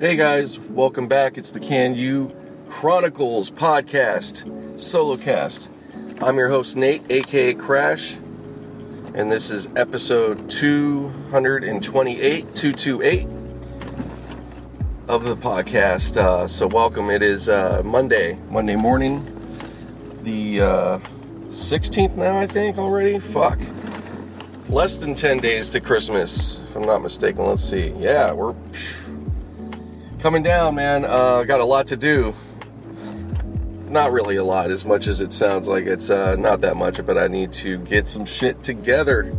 Hey guys, welcome back. It's the Can You Chronicles podcast, solo cast. I'm your host, Nate, aka Crash, and this is episode 228, 228 of the podcast. Uh, so, welcome. It is uh, Monday, Monday morning, the uh, 16th now, I think, already. Fuck. Less than 10 days to Christmas, if I'm not mistaken. Let's see. Yeah, we're coming down, man. Uh, got a lot to do. Not really a lot, as much as it sounds like it's uh, not that much, but I need to get some shit together.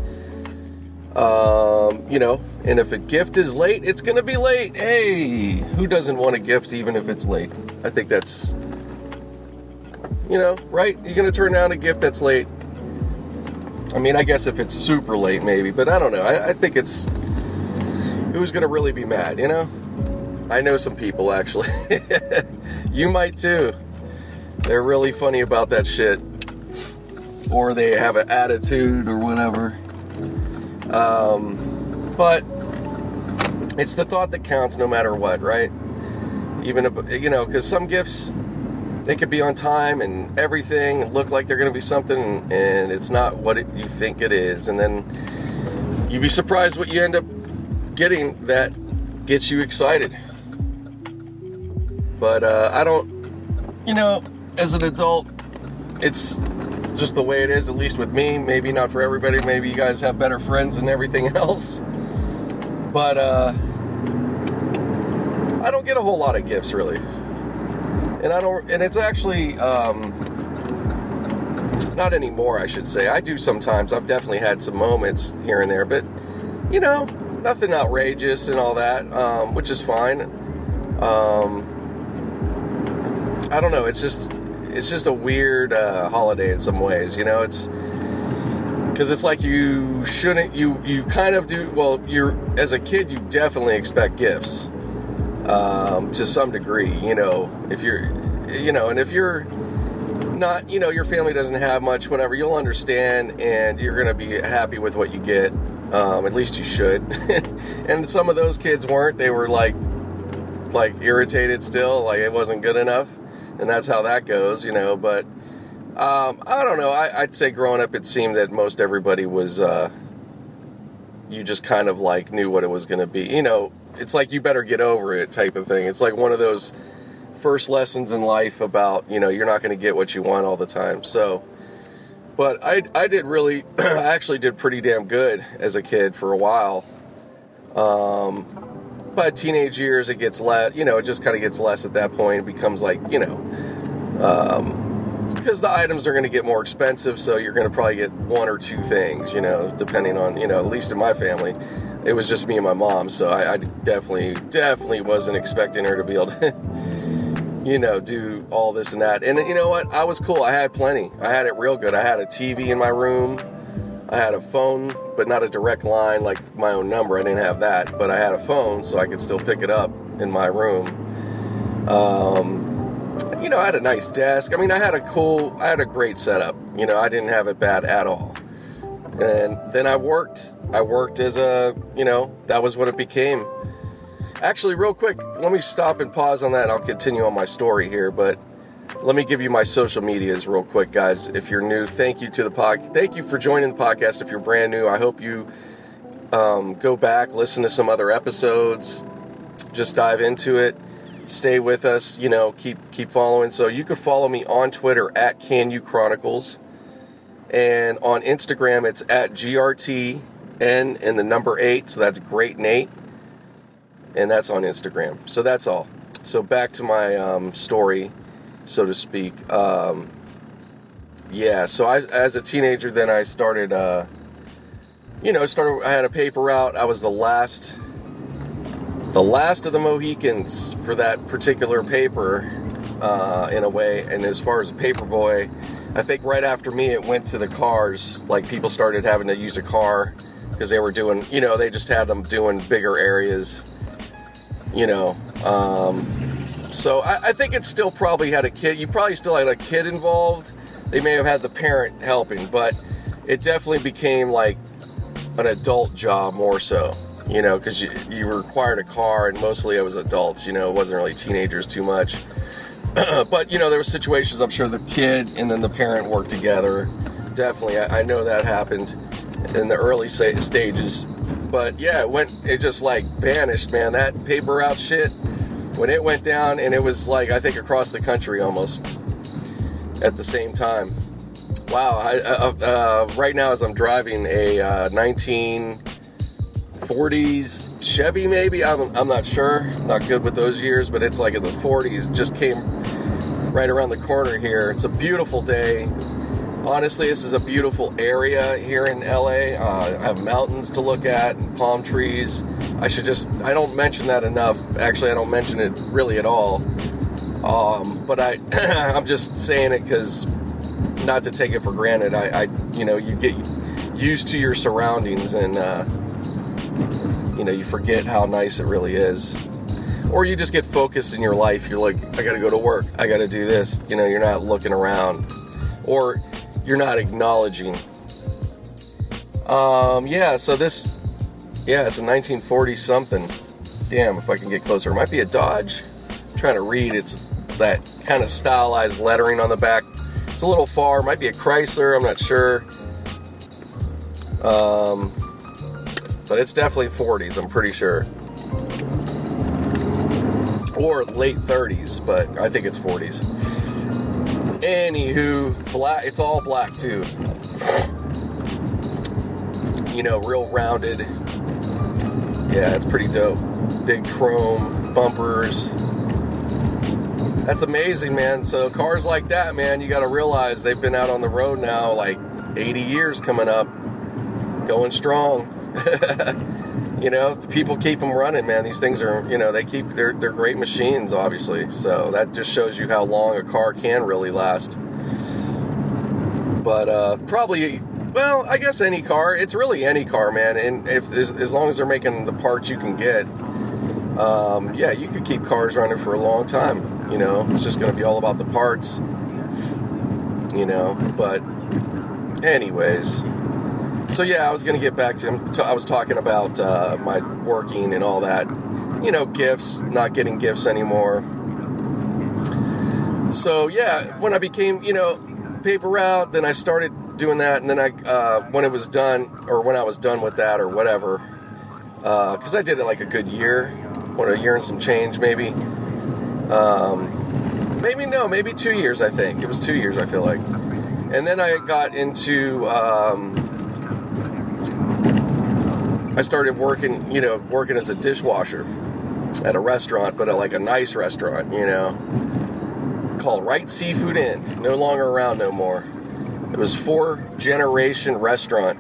Um, you know, and if a gift is late, it's gonna be late. Hey, who doesn't want a gift even if it's late? I think that's, you know, right? You're gonna turn down a gift that's late. I mean, I guess if it's super late, maybe, but I don't know. I, I think it's who's gonna really be mad, you know? I know some people actually. you might too. They're really funny about that shit. Or they have an attitude or whatever. Um, but it's the thought that counts no matter what, right? Even, if, you know, because some gifts, they could be on time and everything, look like they're going to be something, and it's not what it, you think it is. And then you'd be surprised what you end up getting that gets you excited. But uh, I don't, you know, as an adult, it's just the way it is, at least with me. Maybe not for everybody. Maybe you guys have better friends and everything else. But uh, I don't get a whole lot of gifts really. And I don't, and it's actually um, not anymore, I should say. I do sometimes. I've definitely had some moments here and there, but you know, nothing outrageous and all that, um, which is fine. Um, I don't know. It's just it's just a weird uh, holiday in some ways. You know, it's because it's like you shouldn't. You you kind of do. Well, you're as a kid, you definitely expect gifts um, to some degree. You know, if you're you know, and if you're not, you know, your family doesn't have much, whatever, you'll understand, and you're gonna be happy with what you get. Um, at least you should. and some of those kids weren't. They were like like irritated still, like it wasn't good enough and that's how that goes, you know. But um, I don't know. I, would say growing up, it seemed that most everybody was. Uh, you just kind of like knew what it was going to be. You know, it's like you better get over it type of thing. It's like one of those first lessons in life about you know you're not going to get what you want all the time. So, but I I did really I actually did pretty damn good as a kid for a while. Um, by teenage years, it gets less. You know, it just kind of gets less at that point. It becomes like you know, um, because the items are going to get more expensive, so you're going to probably get one or two things. You know, depending on you know, at least in my family, it was just me and my mom, so I, I definitely, definitely wasn't expecting her to be able to. you know, do all this and that. And you know what? I was cool. I had plenty. I had it real good. I had a TV in my room. I had a phone, but not a direct line like my own number. I didn't have that, but I had a phone, so I could still pick it up in my room. Um, you know, I had a nice desk. I mean, I had a cool, I had a great setup. You know, I didn't have it bad at all. And then I worked. I worked as a, you know, that was what it became. Actually, real quick, let me stop and pause on that. I'll continue on my story here, but let me give you my social medias real quick, guys. If you're new, thank you to the pod. Thank you for joining the podcast. If you're brand new, I hope you um, go back, listen to some other episodes, just dive into it. Stay with us, you know, keep keep following. So you can follow me on Twitter at Can You Chronicles, and on Instagram it's at GRTN and the number eight. So that's Great Nate, and that's on Instagram. So that's all. So back to my um, story so to speak. Um, yeah, so I, as a teenager, then I started, uh, you know, started. I had a paper route. I was the last, the last of the Mohicans for that particular paper, uh, in a way. And as far as a paper boy, I think right after me, it went to the cars. Like people started having to use a car because they were doing, you know, they just had them doing bigger areas, you know. Um, so I, I, think it still probably had a kid. You probably still had a kid involved. They may have had the parent helping, but it definitely became like an adult job more so. you know, because you, you required a car, and mostly it was adults, you know, it wasn't really teenagers too much. but, you know, there were situations, I'm sure the kid and then the parent worked together. Definitely, I, I know that happened in the early sa- stages. But yeah, it went, it just like vanished, man. That paper route shit, when it went down, and it was like, I think across the country almost at the same time. Wow, I, uh, uh, right now as I'm driving a uh, 1940s Chevy, maybe I'm, I'm not sure, not good with those years, but it's like in the 40s. Just came right around the corner here. It's a beautiful day. Honestly, this is a beautiful area here in LA. Uh, I have mountains to look at and palm trees. I should just, I don't mention that enough. Actually, I don't mention it really at all. Um, but I, I'm just saying it because not to take it for granted. I, I, you know, you get used to your surroundings and, uh, you know, you forget how nice it really is. Or you just get focused in your life. You're like, I got to go to work. I got to do this. You know, you're not looking around, or you're not acknowledging. Um, yeah. So this, yeah, it's a 1940 something. Damn, if I can get closer, it might be a Dodge. I'm trying to read. It's that kind of stylized lettering on the back. It's a little far. Might be a Chrysler. I'm not sure. Um, but it's definitely 40s. I'm pretty sure. Or late 30s, but I think it's 40s. Anywho, black. It's all black too. You know, real rounded. Yeah, it's pretty dope. Big chrome bumpers. That's amazing, man. So cars like that, man, you got to realize they've been out on the road now like 80 years coming up, going strong. you know, if the people keep them running, man. These things are, you know, they keep they're they're great machines, obviously. So that just shows you how long a car can really last. But uh, probably, well, I guess any car. It's really any car, man. And if as, as long as they're making the parts you can get, um, yeah, you could keep cars running for a long time. You know, it's just going to be all about the parts. You know, but anyways, so yeah, I was to get back to him. I was talking about uh, my working and all that. You know, gifts, not getting gifts anymore. So yeah, when I became, you know, paper route, then I started doing that, and then I, uh, when it was done, or when I was done with that, or whatever, because I did it like a good year, what a year and some change, maybe. Um, maybe no, maybe two years. I think it was two years. I feel like, and then I got into. Um, I started working, you know, working as a dishwasher at a restaurant, but at like a nice restaurant, you know, called Wright Seafood Inn. No longer around no more. It was four generation restaurant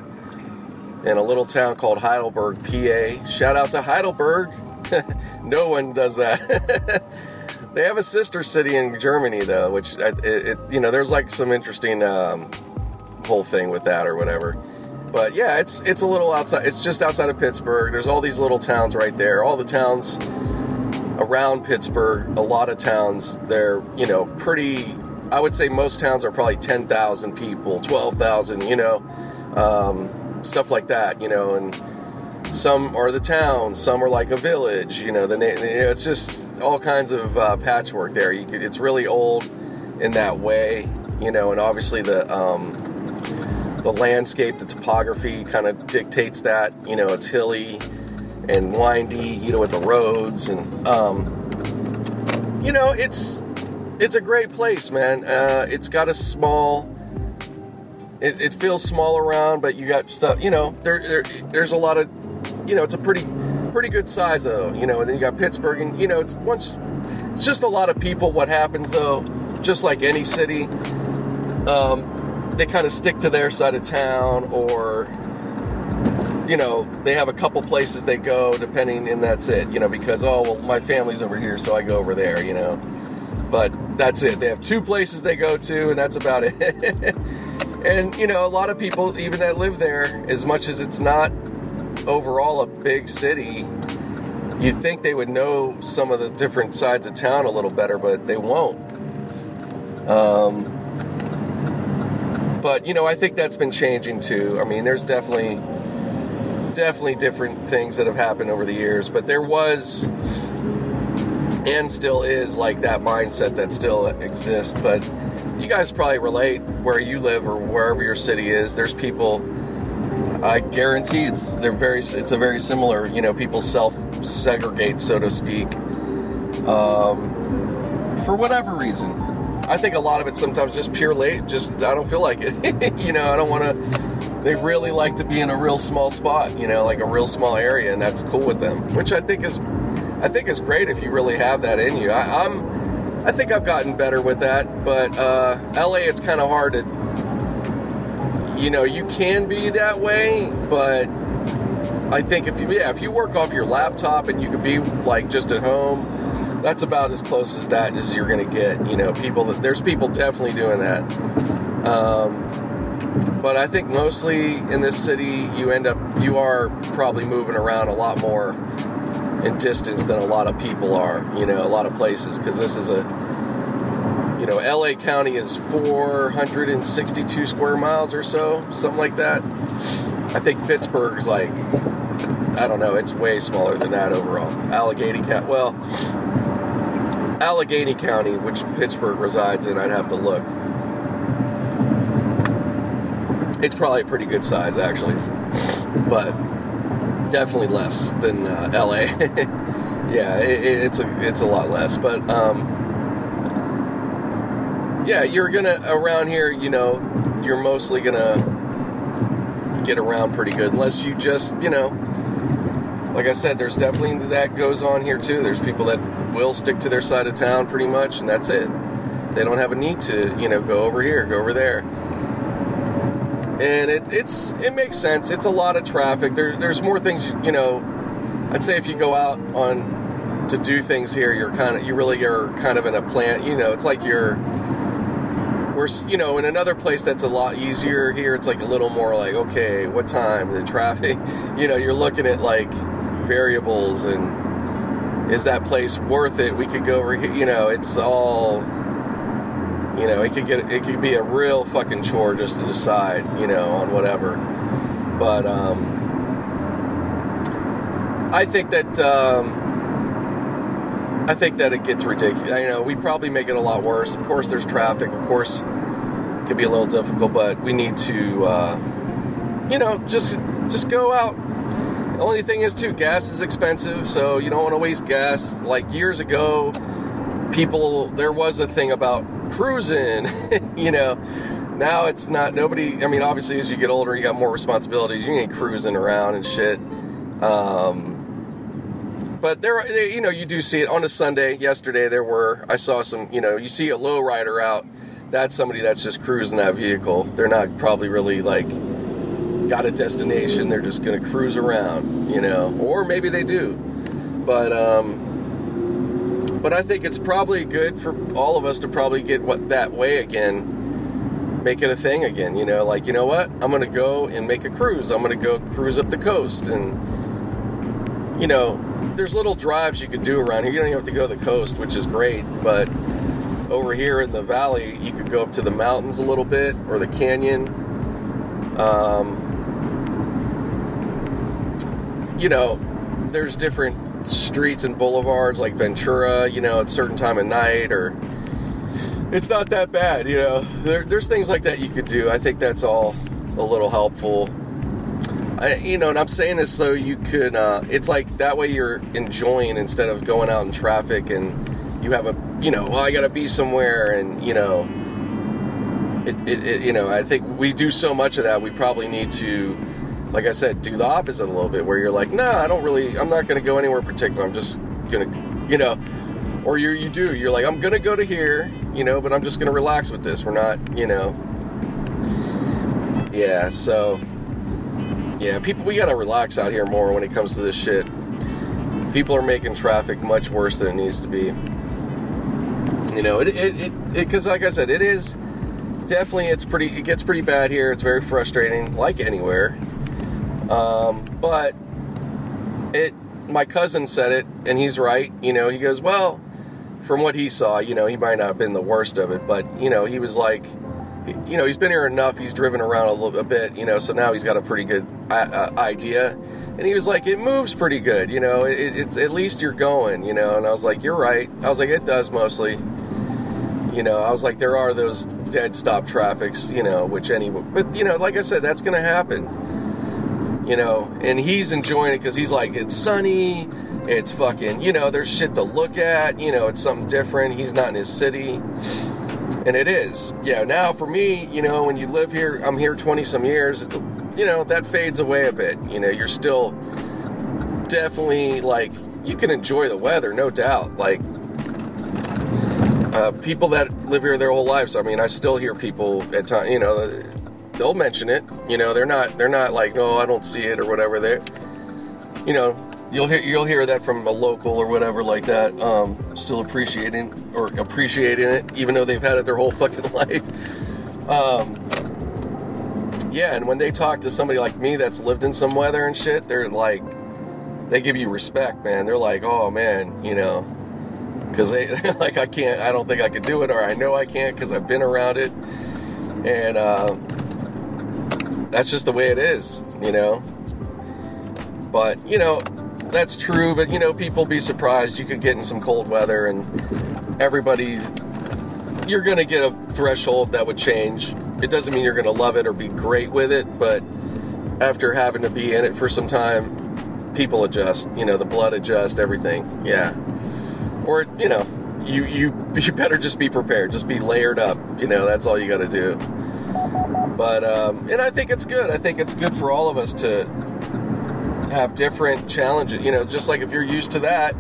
in a little town called Heidelberg, PA. Shout out to Heidelberg. no one does that. they have a sister city in Germany though, which it, it you know there's like some interesting um, whole thing with that or whatever. But yeah, it's it's a little outside. It's just outside of Pittsburgh. There's all these little towns right there. All the towns around Pittsburgh, a lot of towns. They're you know pretty. I would say most towns are probably ten thousand people, twelve thousand. You know, um, stuff like that. You know, and some are the towns, some are like a village. You know, the you know, it's just all kinds of uh, patchwork there. You could, it's really old in that way. You know, and obviously the um, the landscape, the topography kind of dictates that. You know, it's hilly and windy. You know, with the roads and um, you know, it's it's a great place, man. Uh, it's got a small. It, it, feels small around, but you got stuff. You know, there, there there's a lot of. You know, it's a pretty pretty good size though. You know, and then you got Pittsburgh, and you know, it's once it's just a lot of people. What happens though, just like any city. Um, they kind of stick to their side of town or you know they have a couple places they go depending and that's it you know because oh well my family's over here so i go over there you know. But that's it. They have two places they go to and that's about it. And you know a lot of people even that live there as much as it's not overall a big city you'd think they would know some of the different sides of town a little better but they won't. Um, but you know, I think that's been changing too. I mean, there's definitely definitely different things that have happened over the years, but there was and still is like that mindset that still exists. But you guys probably relate where you live or wherever your city is. There's people. I guarantee it's they're very it's a very similar. You know, people self segregate, so to speak, um, for whatever reason. I think a lot of it sometimes just pure late. Just I don't feel like it. you know, I don't want to. They really like to be in a real small spot. You know, like a real small area, and that's cool with them. Which I think is, I think is great if you really have that in you. I, I'm. I think I've gotten better with that, but uh, LA, it's kind of hard to. You know, you can be that way, but I think if you yeah, if you work off your laptop and you could be like just at home, that's about as close as that as you're gonna get. You know, people that there's people definitely doing that. Um, but I think mostly in this city, you end up you are probably moving around a lot more in distance than a lot of people are. You know, a lot of places because this is a you know, LA County is 462 square miles or so, something like that. I think Pittsburgh's like, I don't know, it's way smaller than that overall. Allegheny County, well, Allegheny County, which Pittsburgh resides in, I'd have to look. It's probably a pretty good size, actually, but definitely less than uh, LA. yeah, it, it's a it's a lot less, but um, yeah, you're gonna around here. You know, you're mostly gonna get around pretty good, unless you just you know, like I said, there's definitely that goes on here too. There's people that will stick to their side of town pretty much, and that's it. They don't have a need to you know go over here, go over there. And it, it's it makes sense. It's a lot of traffic. There, there's more things you know. I'd say if you go out on to do things here, you're kind of you really are kind of in a plant. You know, it's like you're we're you know in another place that's a lot easier here it's like a little more like okay what time the traffic you know you're looking at like variables and is that place worth it we could go over here you know it's all you know it could get it could be a real fucking chore just to decide you know on whatever but um i think that um I think that it gets ridiculous. You know, we probably make it a lot worse. Of course, there's traffic. Of course, it could be a little difficult, but we need to, uh, you know, just just go out. The only thing is, too, gas is expensive, so you don't want to waste gas. Like years ago, people there was a thing about cruising. you know, now it's not. Nobody. I mean, obviously, as you get older, you got more responsibilities. You ain't cruising around and shit. Um, but there, you know, you do see it on a Sunday. Yesterday, there were I saw some. You know, you see a low rider out. That's somebody that's just cruising that vehicle. They're not probably really like got a destination. They're just going to cruise around. You know, or maybe they do. But um, but I think it's probably good for all of us to probably get what that way again make it a thing again. You know, like, you know what? I'm going to go and make a cruise. I'm going to go cruise up the coast. And, you know, there's little drives you could do around here. You don't even have to go to the coast, which is great. But over here in the valley, you could go up to the mountains a little bit or the canyon. Um, you know, there's different streets and boulevards like Ventura, you know, at certain time of night or it's not that bad, you know. There, there's things like that you could do. I think that's all a little helpful. I, you know, and I'm saying this so you could. Uh, it's like that way you're enjoying instead of going out in traffic and you have a, you know, well, I got to be somewhere, and you know, it, it, it, you know, I think we do so much of that. We probably need to, like I said, do the opposite a little bit, where you're like, nah, I don't really, I'm not going to go anywhere particular. I'm just gonna, you know, or you you do. You're like, I'm gonna go to here, you know, but I'm just gonna relax with this. We're not, you know. Yeah, so yeah, people, we gotta relax out here more when it comes to this shit. People are making traffic much worse than it needs to be. You know, it, it, it, because like I said, it is definitely, it's pretty, it gets pretty bad here. It's very frustrating, like anywhere. Um, but it, my cousin said it, and he's right. You know, he goes, well, from what he saw, you know, he might not have been the worst of it, but, you know, he was like, you know, he's been here enough. He's driven around a little a bit, you know, so now he's got a pretty good uh, idea. And he was like, "It moves pretty good, you know. It, it's at least you're going, you know." And I was like, "You're right." I was like, "It does mostly." You know, I was like, "There are those dead stop traffics, you know, which any, but you know, like I said, that's going to happen." You know, and he's enjoying it because he's like, "It's sunny." It's fucking, you know, there's shit to look at. You know, it's something different. He's not in his city and it is. Yeah. Now for me, you know, when you live here, I'm here 20 some years. It's, you know, that fades away a bit. You know, you're still definitely like you can enjoy the weather, no doubt. Like uh, people that live here their whole lives. I mean, I still hear people at times. You know, they'll mention it. You know, they're not they're not like, no, I don't see it or whatever. They, you know, you'll hear you'll hear that from a local or whatever like that. Um, still appreciating or appreciating it, even though they've had it their whole fucking life. Um, yeah, and when they talk to somebody like me that's lived in some weather and shit, they're like, they give you respect, man. They're like, oh man, you know, because they like I can't, I don't think I could do it, or I know I can't because I've been around it, and uh, that's just the way it is, you know. But you know, that's true, but you know, people be surprised. You could get in some cold weather and everybody's you're going to get a threshold that would change. It doesn't mean you're going to love it or be great with it, but after having to be in it for some time, people adjust, you know, the blood adjusts, everything. Yeah. Or, you know, you you you better just be prepared. Just be layered up. You know, that's all you got to do. But um, and I think it's good. I think it's good for all of us to have different challenges. You know, just like if you're used to that,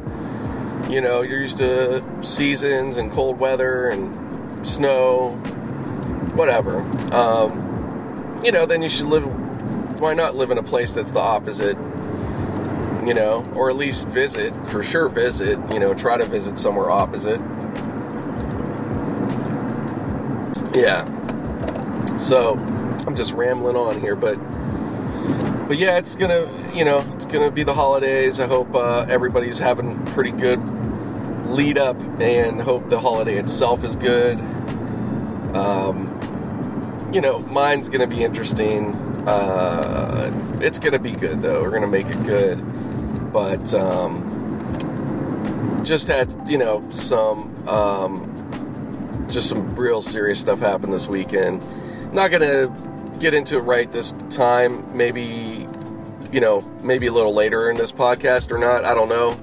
you know, you're used to seasons and cold weather and snow, whatever. Um, you know, then you should live. Why not live in a place that's the opposite? You know, or at least visit for sure. Visit. You know, try to visit somewhere opposite. Yeah. So I'm just rambling on here, but but yeah, it's gonna, you know, it's gonna be the holidays. I hope uh, everybody's having pretty good lead up, and hope the holiday itself is good. Um, you know, mine's gonna be interesting. Uh, it's gonna be good though. We're gonna make it good, but um, just had, you know, some um, just some real serious stuff happened this weekend. Not gonna get into it right this time. Maybe, you know, maybe a little later in this podcast or not. I don't know.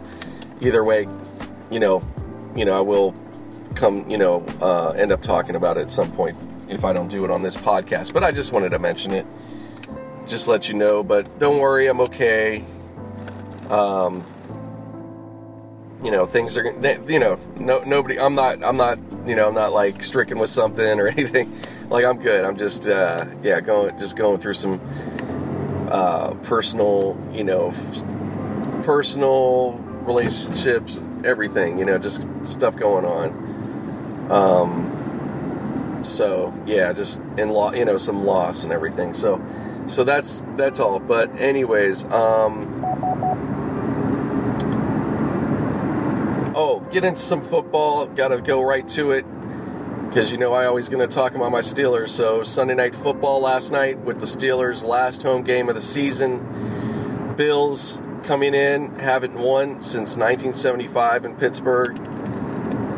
Either way, you know, you know, I will come, you know, uh, end up talking about it at some point if I don't do it on this podcast. But I just wanted to mention it, just let you know. But don't worry, I'm okay. Um, you know, things are, you know, no, nobody. I'm not. I'm not. You know, I'm not like stricken with something or anything like I'm good. I'm just uh, yeah, going just going through some uh, personal, you know, personal relationships, everything, you know, just stuff going on. Um, so yeah, just in law, you know, some loss and everything. So, so that's that's all. But anyways, um, oh, get into some football. Got to go right to it because you know I always going to talk about my Steelers. So Sunday night football last night with the Steelers' last home game of the season. Bills coming in haven't won since 1975 in Pittsburgh,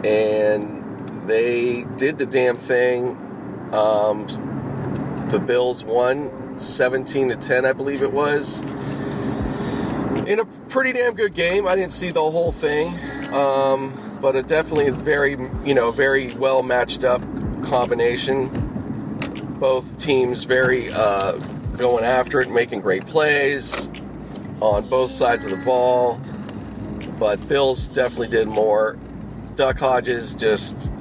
and they did the damn thing. Um, the Bills won 17 to 10, I believe it was. In a pretty damn good game. I didn't see the whole thing. Um, but a definitely very, you know, very well matched up combination. Both teams very uh, going after it, making great plays on both sides of the ball. But Bills definitely did more. Duck Hodges just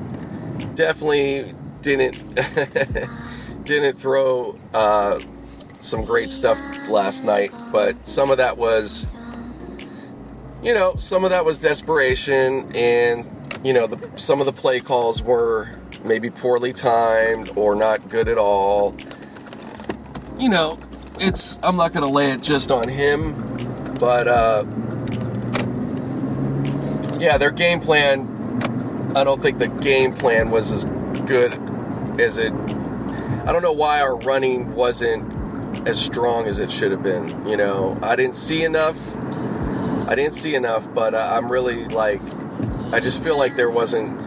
definitely didn't didn't throw uh, some great stuff last night, but some of that was you know, some of that was desperation, and you know, the, some of the play calls were maybe poorly timed or not good at all. You know, it's I'm not to lay it just on him, but uh, yeah, their game plan. I don't think the game plan was as good as it I don't know why our running wasn't as strong as it should have been. You know, I didn't see enough. I didn't see enough, but uh, I'm really like, I just feel like there wasn't.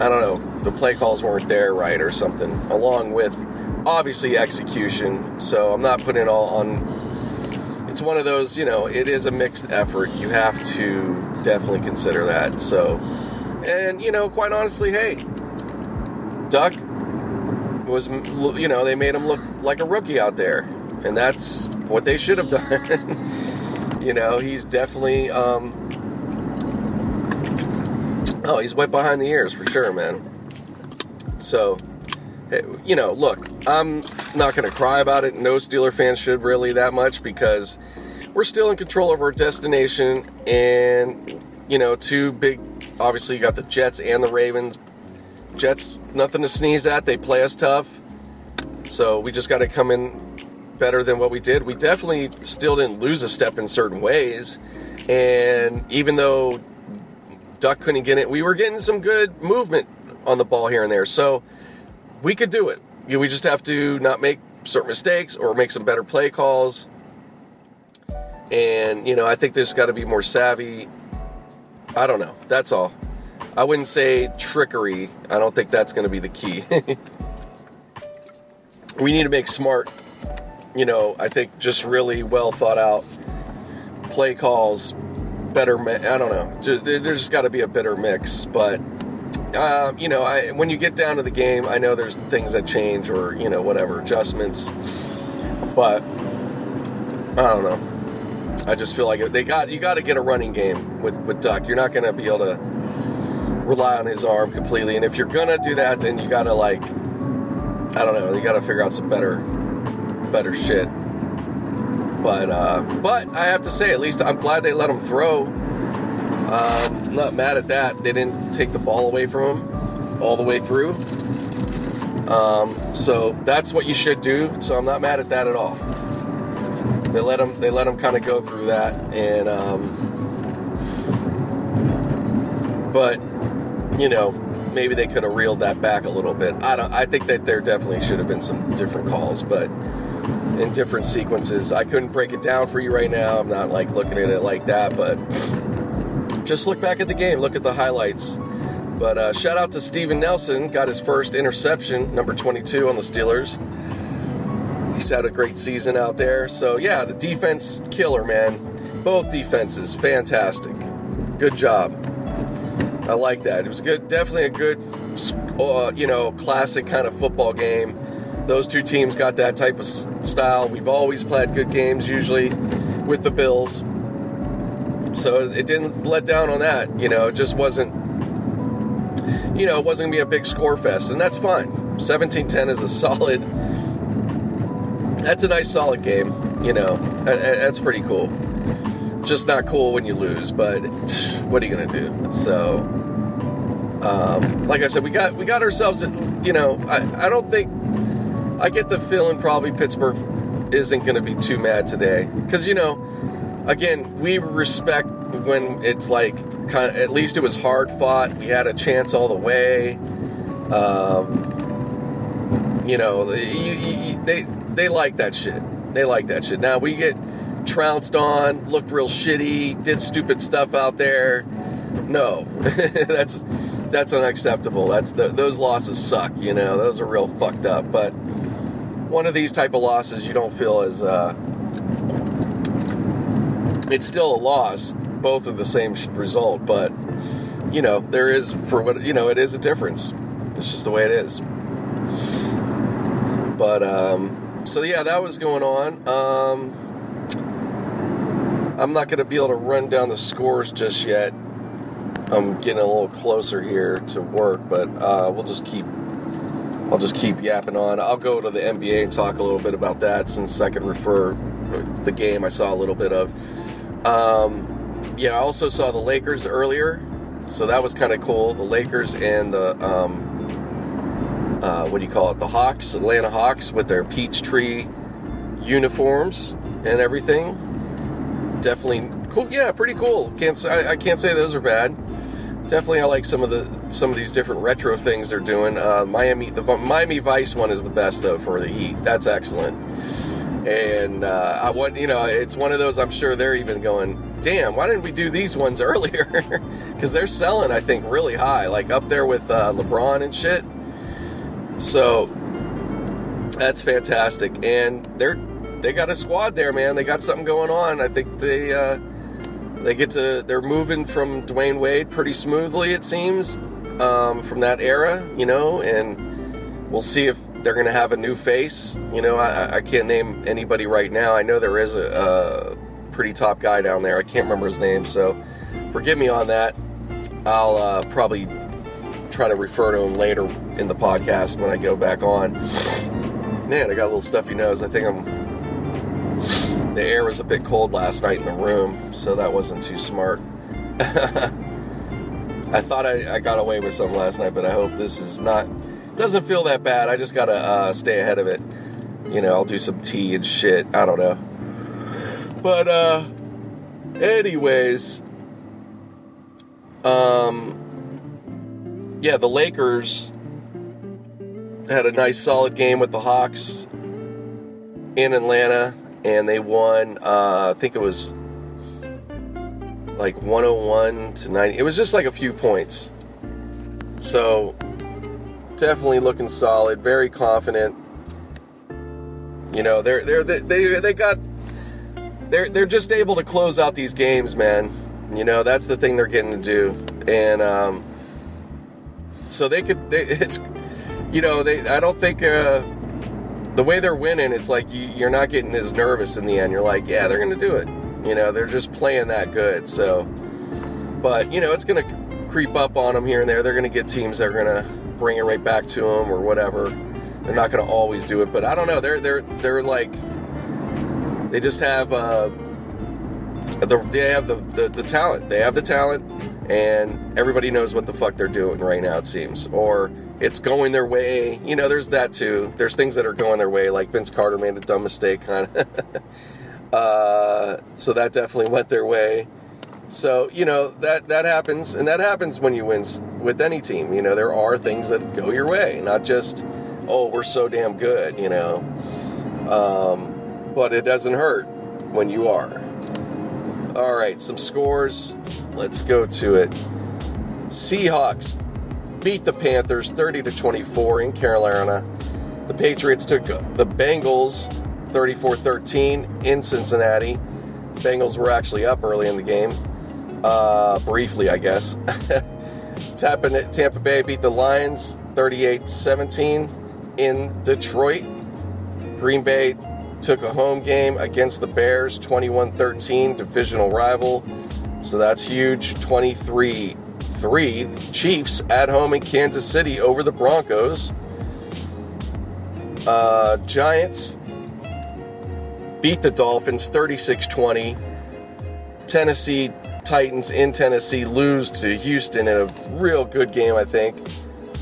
I don't know. The play calls weren't there right or something. Along with obviously execution. So I'm not putting it all on. It's one of those. You know, it is a mixed effort. You have to definitely consider that. So, and you know, quite honestly, hey, Duck was, you know, they made him look like a rookie out there, and that's what they should have done. You know, he's definitely, um, oh, he's wet behind the ears for sure, man. So, you know, look, I'm not going to cry about it. No Steeler fans should really that much because we're still in control of our destination, and you know, two big. Obviously, you got the Jets and the Ravens. Jets, nothing to sneeze at. They play us tough. So we just got to come in better than what we did. We definitely still didn't lose a step in certain ways. And even though Duck couldn't get it, we were getting some good movement on the ball here and there. So we could do it. We just have to not make certain mistakes or make some better play calls. And, you know, I think there's got to be more savvy. I don't know. That's all. I wouldn't say trickery. I don't think that's going to be the key. we need to make smart, you know, I think just really well thought out play calls, better, I don't know. there's just got to be a better mix. But, uh, you know, I, when you get down to the game, I know there's things that change or, you know, whatever, adjustments. But, I don't know. I just feel like they got you got to get a running game with with Duck. You're not going to be able to rely on his arm completely. And if you're gonna do that, then you gotta like, I don't know, you gotta figure out some better, better shit. But uh, but I have to say, at least I'm glad they let him throw. Um, not mad at that. They didn't take the ball away from him all the way through. Um, so that's what you should do. So I'm not mad at that at all. They let him. They let him kind of go through that, and um, but you know, maybe they could have reeled that back a little bit. I don't. I think that there definitely should have been some different calls, but in different sequences. I couldn't break it down for you right now. I'm not like looking at it like that, but just look back at the game, look at the highlights. But uh, shout out to Steven Nelson, got his first interception, number 22 on the Steelers. He's had a great season out there. So yeah, the defense killer, man. Both defenses, fantastic. Good job. I like that. It was good, definitely a good, uh, you know, classic kind of football game. Those two teams got that type of style. We've always played good games, usually with the Bills. So it didn't let down on that. You know, it just wasn't, you know, it wasn't going to be a big score fest, and that's fine. 17 10 is a solid, that's a nice solid game. You know, that's pretty cool just not cool when you lose, but what are you gonna do? So, um, like I said, we got we got ourselves. You know, I, I don't think I get the feeling probably Pittsburgh isn't going to be too mad today because you know, again, we respect when it's like kind of at least it was hard fought. We had a chance all the way. Um, you know, they they like that shit. They like that shit. Now we get trounced on, looked real shitty, did stupid stuff out there. No, that's that's unacceptable. That's the, those losses suck. You know, those are real fucked up. But one of these type of losses, you don't feel as uh, it's still a loss. Both of the same result, but you know there is for what you know it is a difference. It's just the way it is. But um, so yeah, that was going on. Um, I'm not going to be able to run down the scores just yet. I'm getting a little closer here to work, but uh, we'll just keep. I'll just keep yapping on. I'll go to the NBA and talk a little bit about that since I could refer the game I saw a little bit of. Um, yeah, I also saw the Lakers earlier, so that was kind of cool. The Lakers and the um, uh, what do you call it? The Hawks, Atlanta Hawks, with their peach tree uniforms and everything definitely cool. Yeah, pretty cool. Can't say I, I can't say those are bad. Definitely I like some of the some of these different retro things they're doing. Uh, Miami, the Miami Vice one is the best though for the Heat. That's excellent. And uh, I want you know it's one of those I'm sure they're even going, damn, why didn't we do these ones earlier? Because they're selling I think really high, like up there with uh, LeBron and shit. So that's fantastic, and they're they got a squad there, man. They got something going on. I think they uh, they get to they're moving from Dwyane Wade pretty smoothly, it seems, um, from that era, you know, and we'll see if they're going to have a new face. You know, I, I, can't name anybody right now. I know there is a, a, pretty top guy down there. I can't remember his name, so forgive me on that. I'll uh, probably try to refer to him later in the podcast when I go back on. Man, I got a little stuffy nose. I think I'm the air was a bit cold last night in the room, so that wasn't too smart. I thought I, I, got away with some last night, but I hope this is not doesn't feel that bad. I just gotta uh, stay ahead of it. You know, I'll do some tea and shit. I don't know. But uh, anyways, um, yeah, the Lakers had a nice solid game with the Hawks in Atlanta and they won. Uh, I think it was like 101 to 90. It was just like a few points. So definitely looking solid, very confident. You know, they're they're they they, they got they're they're just able to close out these games, man. You know, that's the thing they're getting to do, and um, so they could. They, it's you know they. I don't think. Uh, the way they're winning, it's like you, are not getting as nervous in the end. You're like, yeah, they're going to do it. You know, they're just playing that good. So, but you know, it's going to creep up on them here and there. They're going to get teams that are going to bring it right back to them or whatever. They're not going to always do it, but I don't know. They're they're they're like they just have uh, the, they have the, the the talent. They have the talent, and everybody knows what the fuck they're doing right now. It seems or it's going their way. You know, there's that too. There's things that are going their way, like Vince Carter made a dumb mistake, kind of. uh, so that definitely went their way. So you know that that happens, and that happens when you win with any team. You know, there are things that go your way, not just oh we're so damn good. You know, um, but it doesn't hurt when you are. All right, some scores. Let's go to it. Seahawks beat the Panthers 30 to 24 in Carolina. The Patriots took the Bengals 34-13 in Cincinnati. The Bengals were actually up early in the game, uh, briefly, I guess. Tampa, Tampa Bay beat the Lions 38-17 in Detroit. Green Bay took a home game against the Bears 21-13, divisional rival. So that's huge. 23 three, Chiefs at home in Kansas City over the Broncos. Uh, Giants beat the Dolphins 36 20. Tennessee Titans in Tennessee lose to Houston in a real good game, I think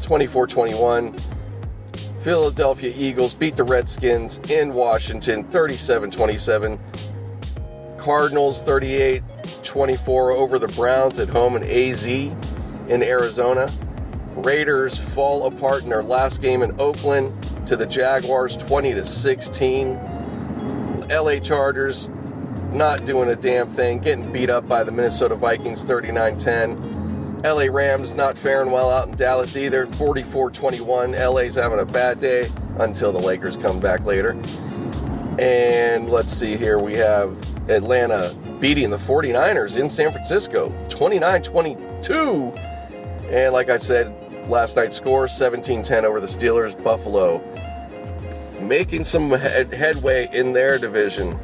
24 21. Philadelphia Eagles beat the Redskins in Washington 37 27. Cardinals 38 24 over the Browns at home in AZ in Arizona. Raiders fall apart in their last game in Oakland to the Jaguars 20 to 16. LA Chargers not doing a damn thing, getting beat up by the Minnesota Vikings 39-10. LA Rams not faring well out in Dallas either, 44-21. LA's having a bad day until the Lakers come back later. And let's see here, we have Atlanta beating the 49ers in San Francisco 29 22. And like I said, last night's score 17 10 over the Steelers. Buffalo making some head- headway in their division.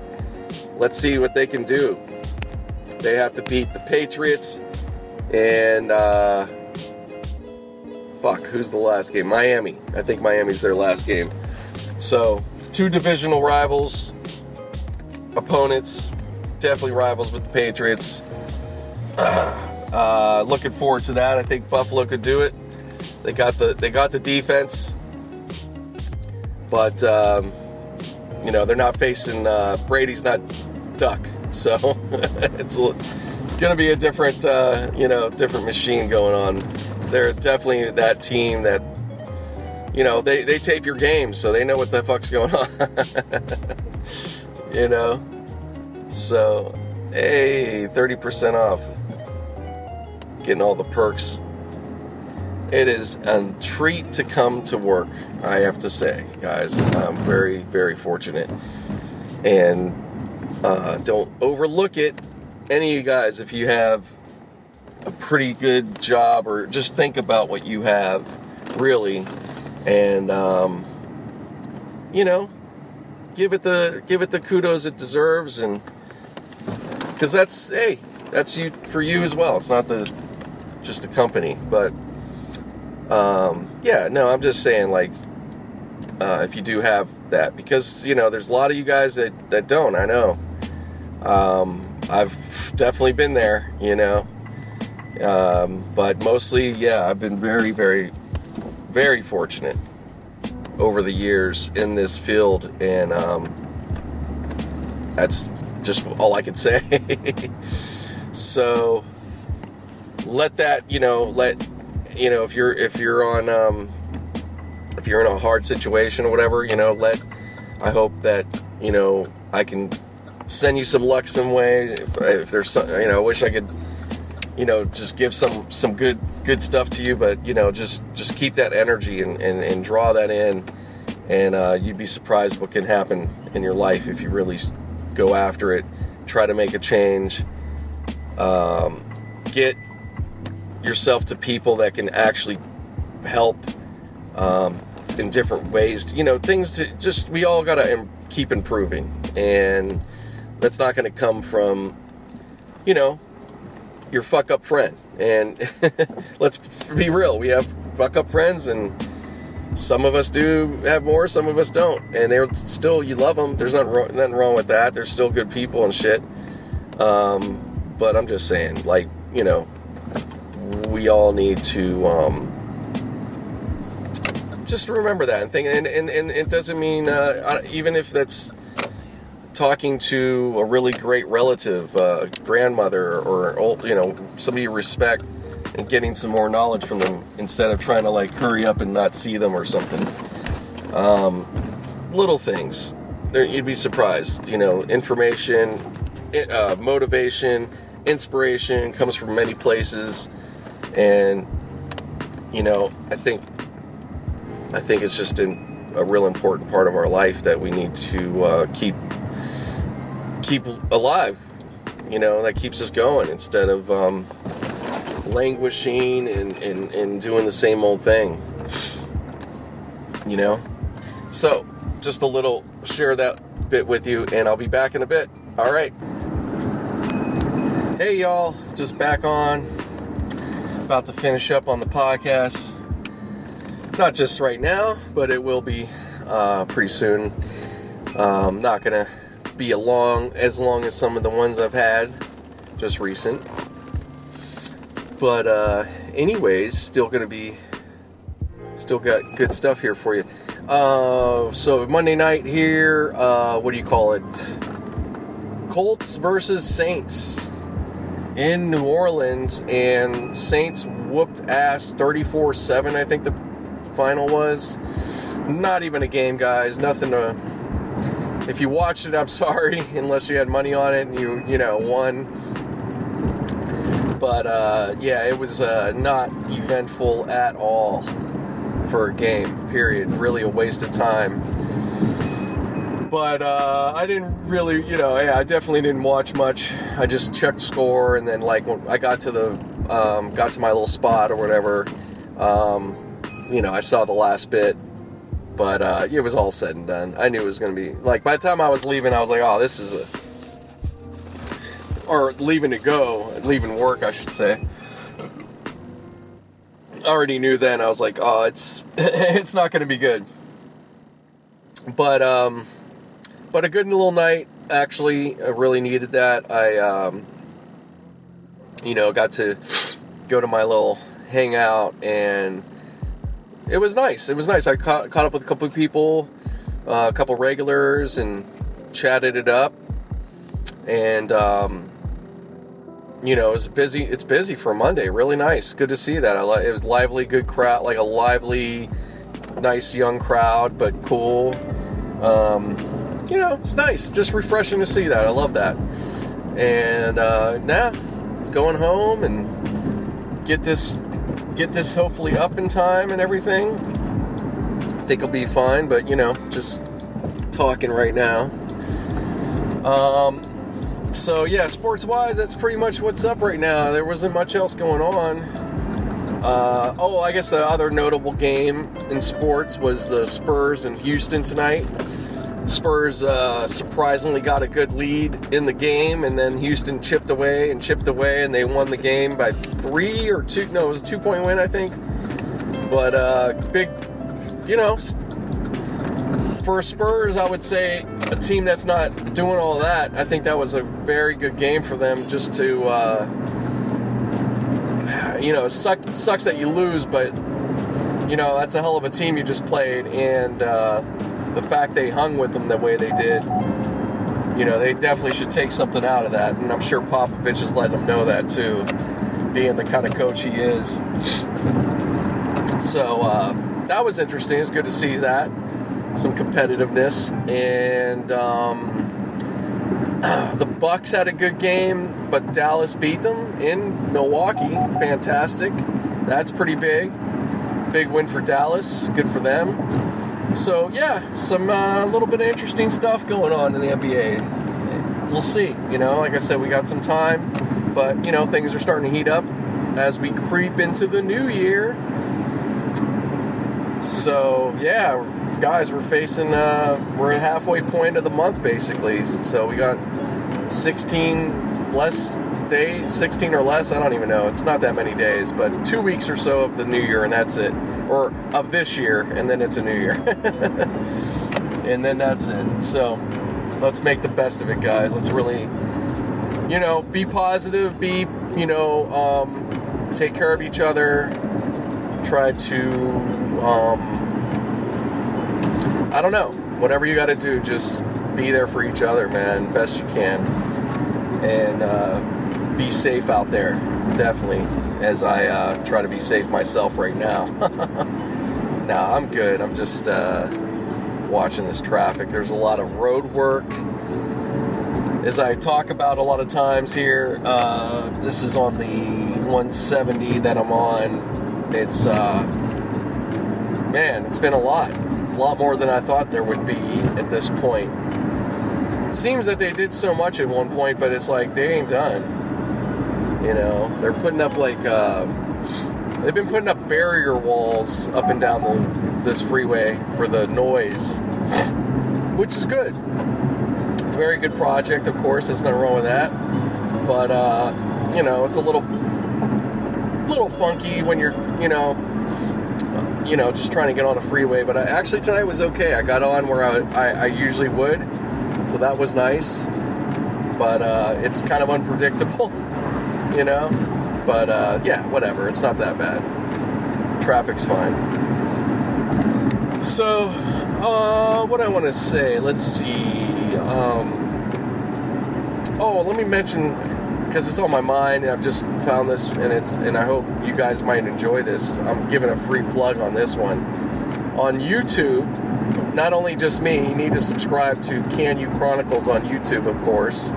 Let's see what they can do. They have to beat the Patriots and, uh, fuck, who's the last game? Miami. I think Miami's their last game. So, two divisional rivals, opponents, definitely rivals with the Patriots. Uh, looking forward to that. I think Buffalo could do it. They got the they got the defense, but um, you know they're not facing uh, Brady's not duck, so it's a, gonna be a different, uh, you know, different machine going on. They're definitely that team that, you know, they they tape your games, so they know what the fuck's going on. you know, so hey, thirty percent off, getting all the perks. It is a treat to come to work. I have to say, guys, I'm very, very fortunate, and uh, don't overlook it any of you guys, if you have a pretty good job, or just think about what you have, really, and um, you know, give it the give it the kudos it deserves, and because that's hey, that's you for you as well. It's not the just the company, but um, yeah, no, I'm just saying like uh, if you do have that, because you know, there's a lot of you guys that that don't. I know. Um, I've definitely been there, you know. Um, but mostly, yeah, I've been very, very, very fortunate over the years in this field, and um, that's just all I can say. so let that, you know, let you know if you're if you're on um, if you're in a hard situation or whatever, you know, let I hope that you know I can send you some luck some way. If, if there's some, you know, I wish I could, you know, just give some some good good stuff to you, but you know, just just keep that energy and and, and draw that in, and uh, you'd be surprised what can happen in your life if you really go after it, try to make a change, um, get yourself to people that can actually help um, in different ways. You know, things to just we all got to keep improving and that's not going to come from, you know, your fuck up friend. And let's be real, we have fuck up friends, and some of us do have more, some of us don't. And they're still, you love them. There's nothing wrong, nothing wrong with that. They're still good people and shit. Um, but I'm just saying, like, you know, we all need to um, just remember that and think. And, and, and it doesn't mean, uh, even if that's talking to a really great relative, uh, grandmother, or old, you know, somebody you respect, and getting some more knowledge from them instead of trying to like hurry up and not see them or something. Um, little things, you'd be surprised. You know, information, uh, motivation, inspiration comes from many places, and you know, I think, I think it's just an, a real important part of our life that we need to uh, keep keep alive. You know, that keeps us going instead of um, languishing and, and, and doing the same old thing. You know? So, just a little share that bit with you, and I'll be back in a bit. All right. Hey, y'all. Just back on. About to finish up on the podcast. Not just right now, but it will be uh, pretty soon. Um, not gonna be a long as long as some of the ones I've had just recent. But uh, anyways, still gonna be still got good stuff here for you. Uh, so Monday night here, uh, what do you call it? Colts versus Saints in New Orleans, and Saints whooped ass 34 7, I think the final was. Not even a game, guys. Nothing to if you watched it, I'm sorry, unless you had money on it and you, you know, won. But uh, yeah, it was uh, not eventful at all for a game, period. Really a waste of time. But uh, I didn't really, you know, yeah, I definitely didn't watch much. I just checked score, and then like when I got to the, um, got to my little spot or whatever, um, you know, I saw the last bit, but uh, it was all said and done. I knew it was going to be like by the time I was leaving, I was like, oh, this is a or leaving to go, leaving work, I should say. I already knew then. I was like, oh, it's it's not going to be good. But um, but a good little night. Actually, I really needed that. I um, you know, got to go to my little hangout and it was nice. It was nice. I caught, caught up with a couple of people, uh, a couple regulars, and chatted it up. And um, you know, it's busy. It's busy for Monday. Really nice. Good to see that. I like it was lively, good crowd, like a lively, nice young crowd, but cool. Um, you know, it's nice. Just refreshing to see that. I love that. And uh, now, going home and get this, get this hopefully up in time and everything. I think it'll be fine. But you know, just talking right now. Um, so yeah, sports wise, that's pretty much what's up right now. There wasn't much else going on. Uh, oh, I guess the other notable game in sports was the Spurs in Houston tonight. Spurs uh, surprisingly got a good lead in the game, and then Houston chipped away and chipped away, and they won the game by three or two. No, it was a two point win, I think. But uh, big, you know, for Spurs, I would say a team that's not doing all that. I think that was a very good game for them just to, uh, you know, suck, sucks that you lose, but you know that's a hell of a team you just played, and uh, the fact they hung with them the way they did, you know, they definitely should take something out of that, and I'm sure Popovich is letting them know that too, being the kind of coach he is. So uh, that was interesting. It's good to see that some competitiveness, and um, the Bucks had a good game, but Dallas beat them in Milwaukee. Fantastic. That's pretty big. Big win for Dallas. Good for them. So yeah, some a uh, little bit of interesting stuff going on in the NBA. We'll see. You know, like I said, we got some time, but you know things are starting to heat up as we creep into the new year. So yeah, guys, we're facing uh, we're at halfway point of the month basically. So we got 16 less days, 16 or less. I don't even know. It's not that many days, but two weeks or so of the new year, and that's it, or of this year, and then it's a new year, and then that's it. So let's make the best of it, guys. Let's really, you know, be positive, be you know, um, take care of each other, try to. Um, I don't know. Whatever you got to do, just be there for each other, man, best you can, and uh, be safe out there. Definitely, as I uh, try to be safe myself right now. now I'm good. I'm just uh, watching this traffic. There's a lot of road work. As I talk about a lot of times here, uh, this is on the 170 that I'm on. It's uh, man, it's been a lot lot more than I thought there would be at this point. It seems that they did so much at one point, but it's like they ain't done. You know, they're putting up like uh, they've been putting up barrier walls up and down the, this freeway for the noise, which is good. It's a very good project, of course. There's nothing wrong with that. But uh, you know, it's a little little funky when you're you know you know, just trying to get on a freeway. But I, actually tonight was okay. I got on where I, I, I usually would, so that was nice. But uh, it's kind of unpredictable, you know. But uh, yeah, whatever. It's not that bad. Traffic's fine. So, uh, what I want to say? Let's see. Um, oh, let me mention because it's on my mind and I've just found this and it's and I hope you guys might enjoy this. I'm giving a free plug on this one. On YouTube, not only just me, you need to subscribe to Can You Chronicles on YouTube, of course,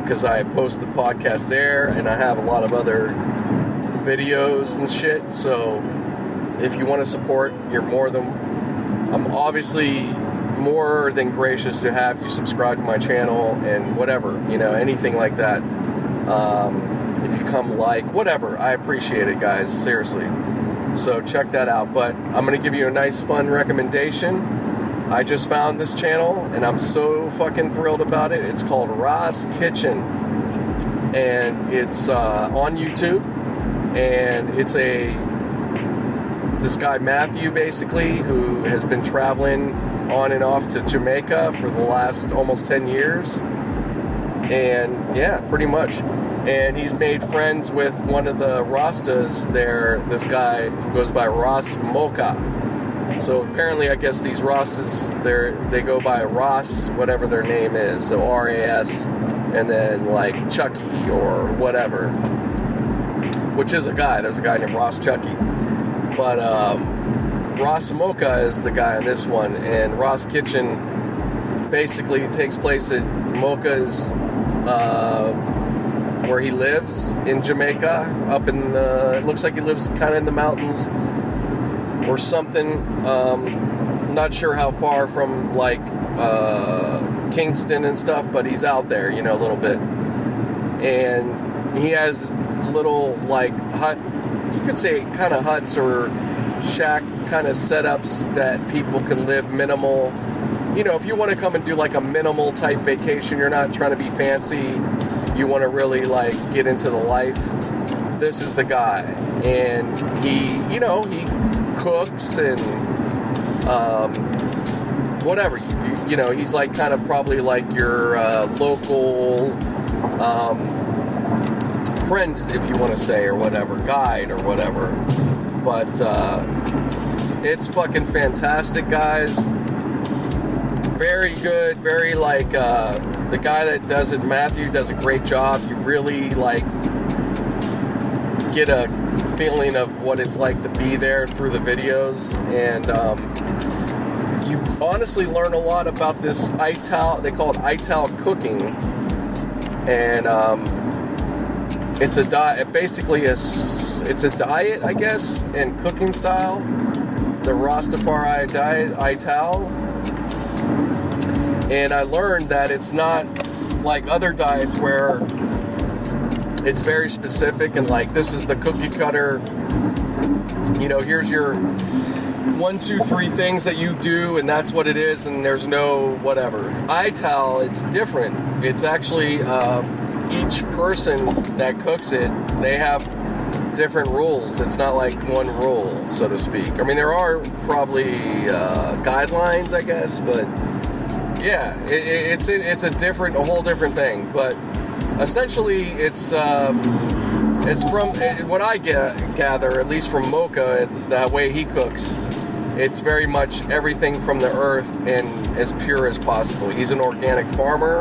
because I post the podcast there and I have a lot of other videos and shit. So if you want to support, you're more than I'm obviously more than gracious to have you subscribe to my channel and whatever, you know, anything like that. Um, if you come like, whatever, I appreciate it, guys. Seriously. So check that out. But I'm going to give you a nice, fun recommendation. I just found this channel and I'm so fucking thrilled about it. It's called Ras Kitchen and it's uh, on YouTube. And it's a this guy Matthew basically who has been traveling on and off to Jamaica for the last almost 10 years and yeah, pretty much. And he's made friends with one of the Rastas there, this guy goes by Ras Mocha. So apparently, I guess these Rosses, they they go by Ross, whatever their name is. So R A S, and then like Chucky or whatever, which is a guy. There's a guy named Ras Chucky, but um, Ras Mokko is the guy on this one, and Ras Kitchen basically takes place at Mokko's. Uh, where he lives in Jamaica, up in the. It looks like he lives kind of in the mountains or something. Um, not sure how far from like uh, Kingston and stuff, but he's out there, you know, a little bit. And he has little like hut, you could say kind of huts or shack kind of setups that people can live minimal. You know, if you want to come and do like a minimal type vacation, you're not trying to be fancy you want to really like get into the life, this is the guy. And he, you know, he cooks and um, whatever. You, you know, he's like kind of probably like your uh, local um, friend, if you want to say, or whatever, guide or whatever. But uh, it's fucking fantastic, guys. Very good, very like. Uh, the guy that does it, Matthew, does a great job. You really like get a feeling of what it's like to be there through the videos, and um, you honestly learn a lot about this ITAL. They call it ITAL cooking, and um, it's a diet. Basically, a, it's a diet, I guess, and cooking style. The Rastafari diet, ITAL and I learned that it's not like other diets where it's very specific and like this is the cookie cutter. You know, here's your one, two, three things that you do, and that's what it is, and there's no whatever. Ital it's different. It's actually uh, each person that cooks it, they have different rules. It's not like one rule, so to speak. I mean, there are probably uh, guidelines, I guess, but yeah, it, it's it's a different, a whole different thing. But essentially, it's um, it's from what I get, gather, at least from Mokko, the way he cooks. It's very much everything from the earth and as pure as possible. He's an organic farmer.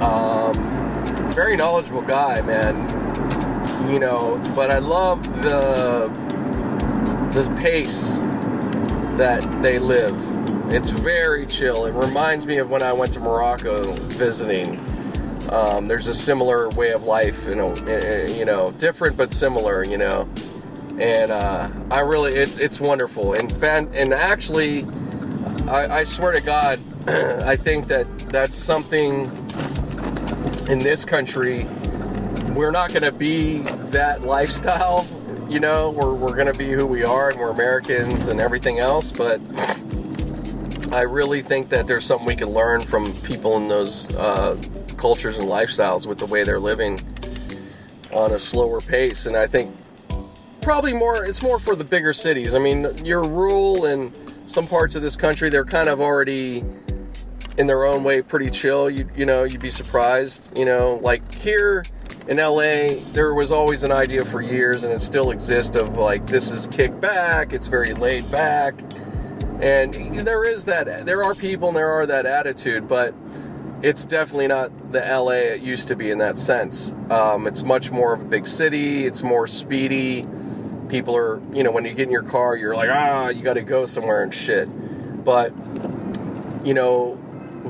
Um, very knowledgeable guy, man. You know, but I love the the pace that they live it's very chill. It reminds me of when I went to Morocco visiting. Um, there's a similar way of life, you know, you know, different but similar, you know. And uh, I really, it, it's wonderful. And fan, and actually, I, I swear to God, I think that that's something in this country. We're not going to be that lifestyle, you know. We're we're going to be who we are, and we're Americans and everything else, but I really think that there's something we can learn from people in those uh, cultures and lifestyles with the way they're living on a slower pace. And I think probably more, it's more for the bigger cities. I mean, you're rural and some parts of this country, they're kind of already in their own way pretty chill. You, you know, you'd be surprised. You know, like here in LA, there was always an idea for years, and it still exists of like this is kick back, it's very laid back and there is that, there are people and there are that attitude, but it's definitely not the LA it used to be in that sense. Um, it's much more of a big city, it's more speedy. People are, you know, when you get in your car, you're like, ah, you got to go somewhere and shit. But, you know,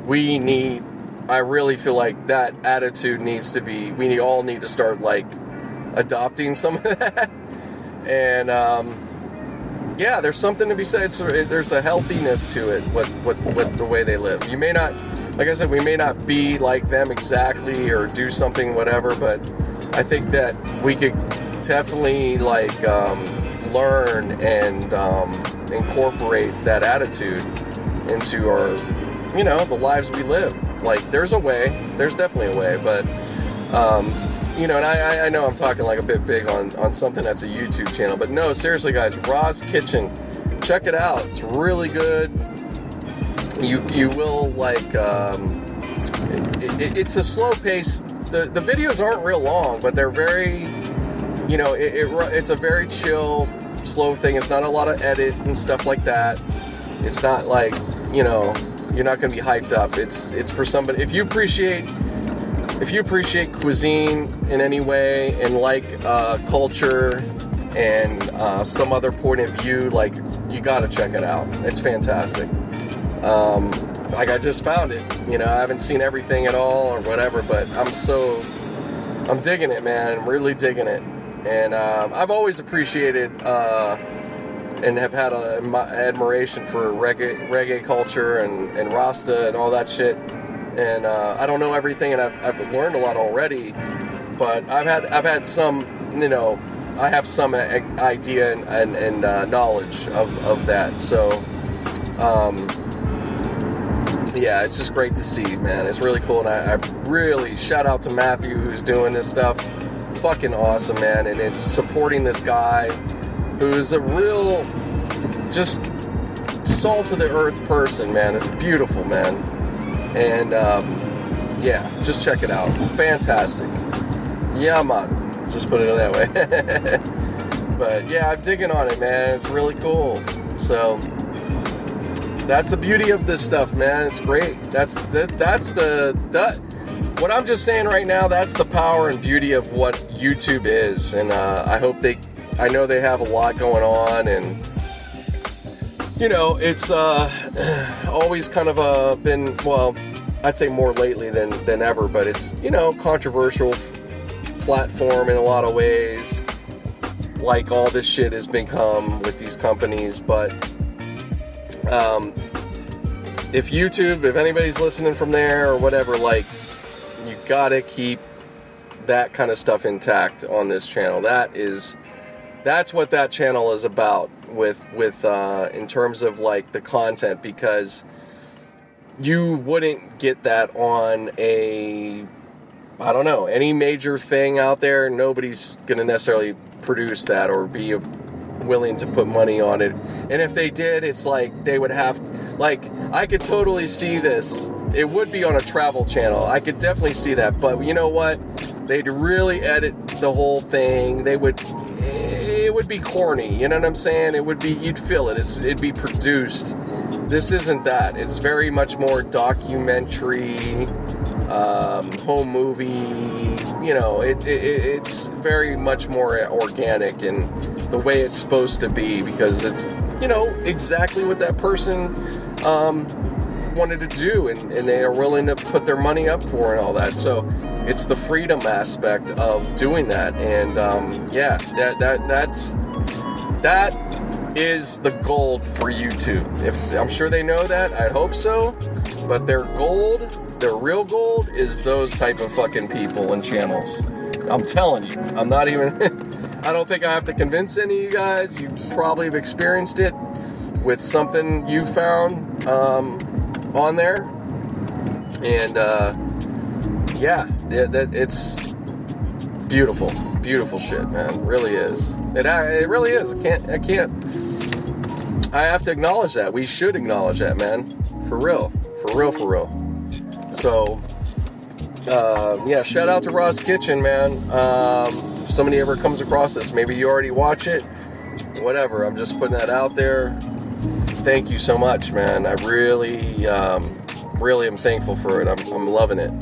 we need, I really feel like that attitude needs to be, we all need to start like adopting some of that. And, um, yeah, there's something to be said. There's a healthiness to it. What what what the way they live. You may not, like I said, we may not be like them exactly or do something whatever, but I think that we could definitely like um, learn and um, incorporate that attitude into our, you know, the lives we live. Like there's a way. There's definitely a way, but. Um, you know, and I, I know I'm talking like a bit big on, on something that's a YouTube channel, but no, seriously, guys, Ras Kitchen, check it out. It's really good. You you will like. Um, it, it, it's a slow pace. The the videos aren't real long, but they're very, you know, it, it's a very chill slow thing. It's not a lot of edit and stuff like that. It's not like you know you're not going to be hyped up. It's it's for somebody if you appreciate if you appreciate cuisine in any way and like uh, culture and uh, some other point of view, like you got to check it out. It's fantastic. Um, like I just found it. You know, I haven't seen everything at all or whatever, but I'm so I'm digging it, man. I'm really digging it, and um, I've always appreciated uh, and have had a, admiration for reggae, reggae culture and, and Rasta and all that shit. And uh, I don't know everything, and I've, I've learned a lot already. But I've had I've had some, you know, I have some idea and, and, and uh, knowledge of, of that. So, um, yeah, it's just great to see, man. It's really cool, and I, I really shout out to Matthew who's doing this stuff. Fucking awesome, man, and it's supporting this guy who's a real, just salt of the earth person, man. It's beautiful, man, and um, yeah, just check it out. Fantastic. Yeah. Just put it that way. but yeah, I'm digging on it, man. It's really cool. So that's the beauty of this stuff, man. It's great. That's the, that's the that what I'm just saying right now. That's the power and beauty of what YouTube is, and uh, I hope they. I know they have a lot going on, and you know, it's uh, always kind of uh, been well. I'd say more lately than than ever, but it's you know controversial platform in a lot of ways, like all this shit has become with these companies, but um, if YouTube, if anybody's listening from there or whatever, like, you gotta keep that kind of stuff intact on this channel. That is, that's what that channel is about with with uh, in terms of like the content because you wouldn't get that on a I don't know any major thing out there. Nobody's gonna necessarily produce that or be willing to put money on it. And if they did, it's like they would have, like, I could totally see this. It would be on a travel channel. I could definitely see that. But you know what? They'd really edit the whole thing. They would, it would be corny. You know what I'm saying? It would be, you'd feel it. It's, it'd be produced. This isn't that. It's very much more documentary, um, home movie. You know, it, it, it's very much more organic and the way it's supposed to be because it's you know exactly what that person um, wanted to do and, and they are willing to put their money up for and all that so it's the freedom aspect of doing that and um, yeah that, that that's that is the gold for YouTube. If I'm sure they know that, I hope so. But their gold, their real gold, is those type of fucking people and channels. I'm telling you, I'm not even. I don't think I have to convince any of you guys. You probably have experienced it with something you found um, on there. And uh, yeah, it, it, it's beautiful, beautiful shit, man. It really is. It, it really is. I can't. I can't. I have to acknowledge that. We should acknowledge that, man. For real. For real. For real. So, uh, yeah. Shout out to Ras Kitchen, man. Um, if somebody ever comes across this, maybe you already watch it. Whatever. I'm just putting that out there. Thank you so much, man. I really, um, really am thankful for it. I'm, I'm loving it.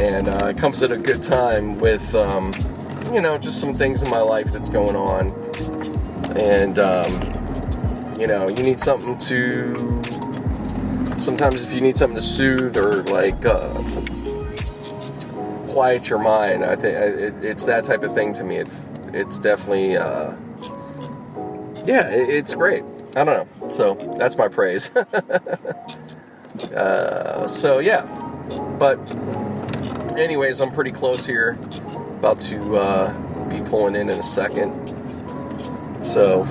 And uh, it comes at a good time with, um, you know, just some things in my life that's going on. And, um, you know, you need something to. Sometimes if you need something to soothe or like uh, quiet your mind. I think it, it's that type of thing to me. It, it's definitely, uh, yeah, it, it's great. I don't know. So that's my praise. uh, so yeah, but anyways, I'm pretty close here. About to uh, be pulling in in a second. So,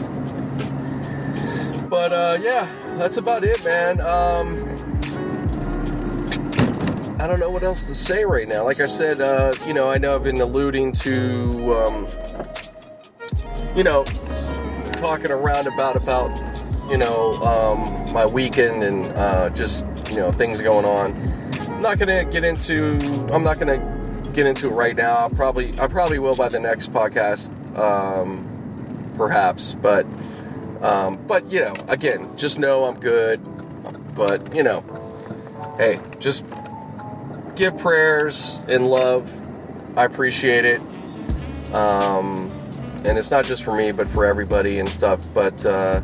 but uh, yeah, that's about it, man. Um, I don't know what else to say right now. Like I said, uh, you know, I know I've been alluding to, um, you know, talking around about about, you know, um, my weekend and uh, just you know things going on. I'm not gonna get into. I'm not gonna get into it right now. I'll probably I probably will by the next podcast. Um, perhaps, but um, but you know, again, just know I'm good. But you know, hey, just give prayers and love. I appreciate it. Um, and it's not just for me, but for everybody and stuff. But uh,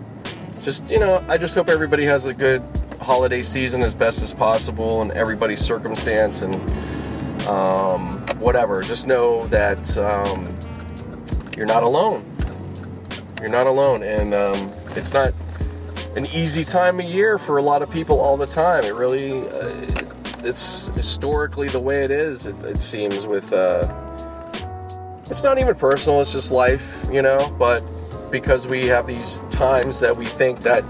just you know, I just hope everybody has a good holiday season as best as possible, and everybody's circumstance and um, whatever. Just know that um, you're not alone. You're not alone, and um, it's not an easy time of year for a lot of people all the time. It really, uh, it's historically the way it is. It, it seems with. Uh, it's not even personal. It's just life, you know. But because we have these times that we think that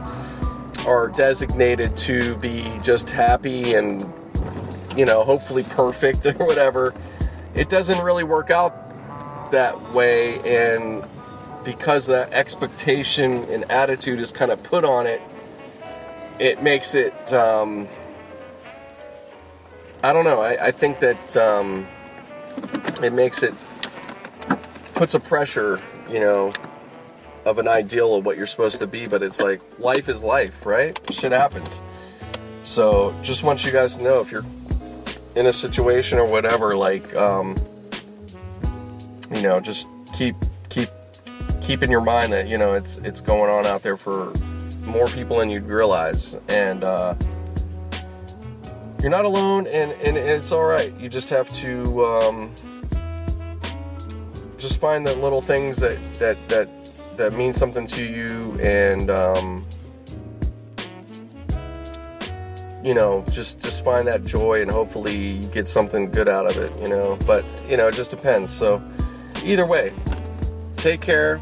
are designated to be just happy and you know hopefully perfect or whatever, it doesn't really work out that way. And because the expectation and attitude is kind of put on it, it makes it. Um, I don't know. I, I think that um, it makes it puts a pressure, you know, of an ideal of what you're supposed to be. But it's like life is life, right? Shit happens. So just want you guys to know if you're in a situation or whatever, like, um, you know, just keep keep keep in your mind that you know it's it's going on out there for more people than you'd realize, and uh, you're not alone, and, and it's all right. You just have to um, just find the little things that that that that mean something to you, and um, you know, just just find that joy, and hopefully you get something good out of it. You know, but you know, it just depends. So either way, take care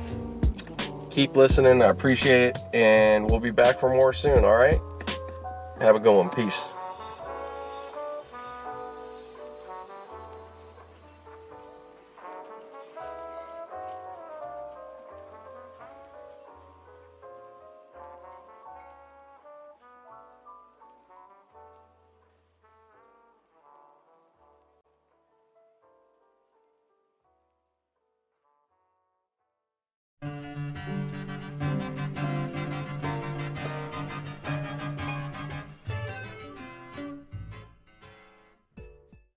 keep listening. I appreciate it. And we'll be back for more soon, all right? Have a good one. Peace.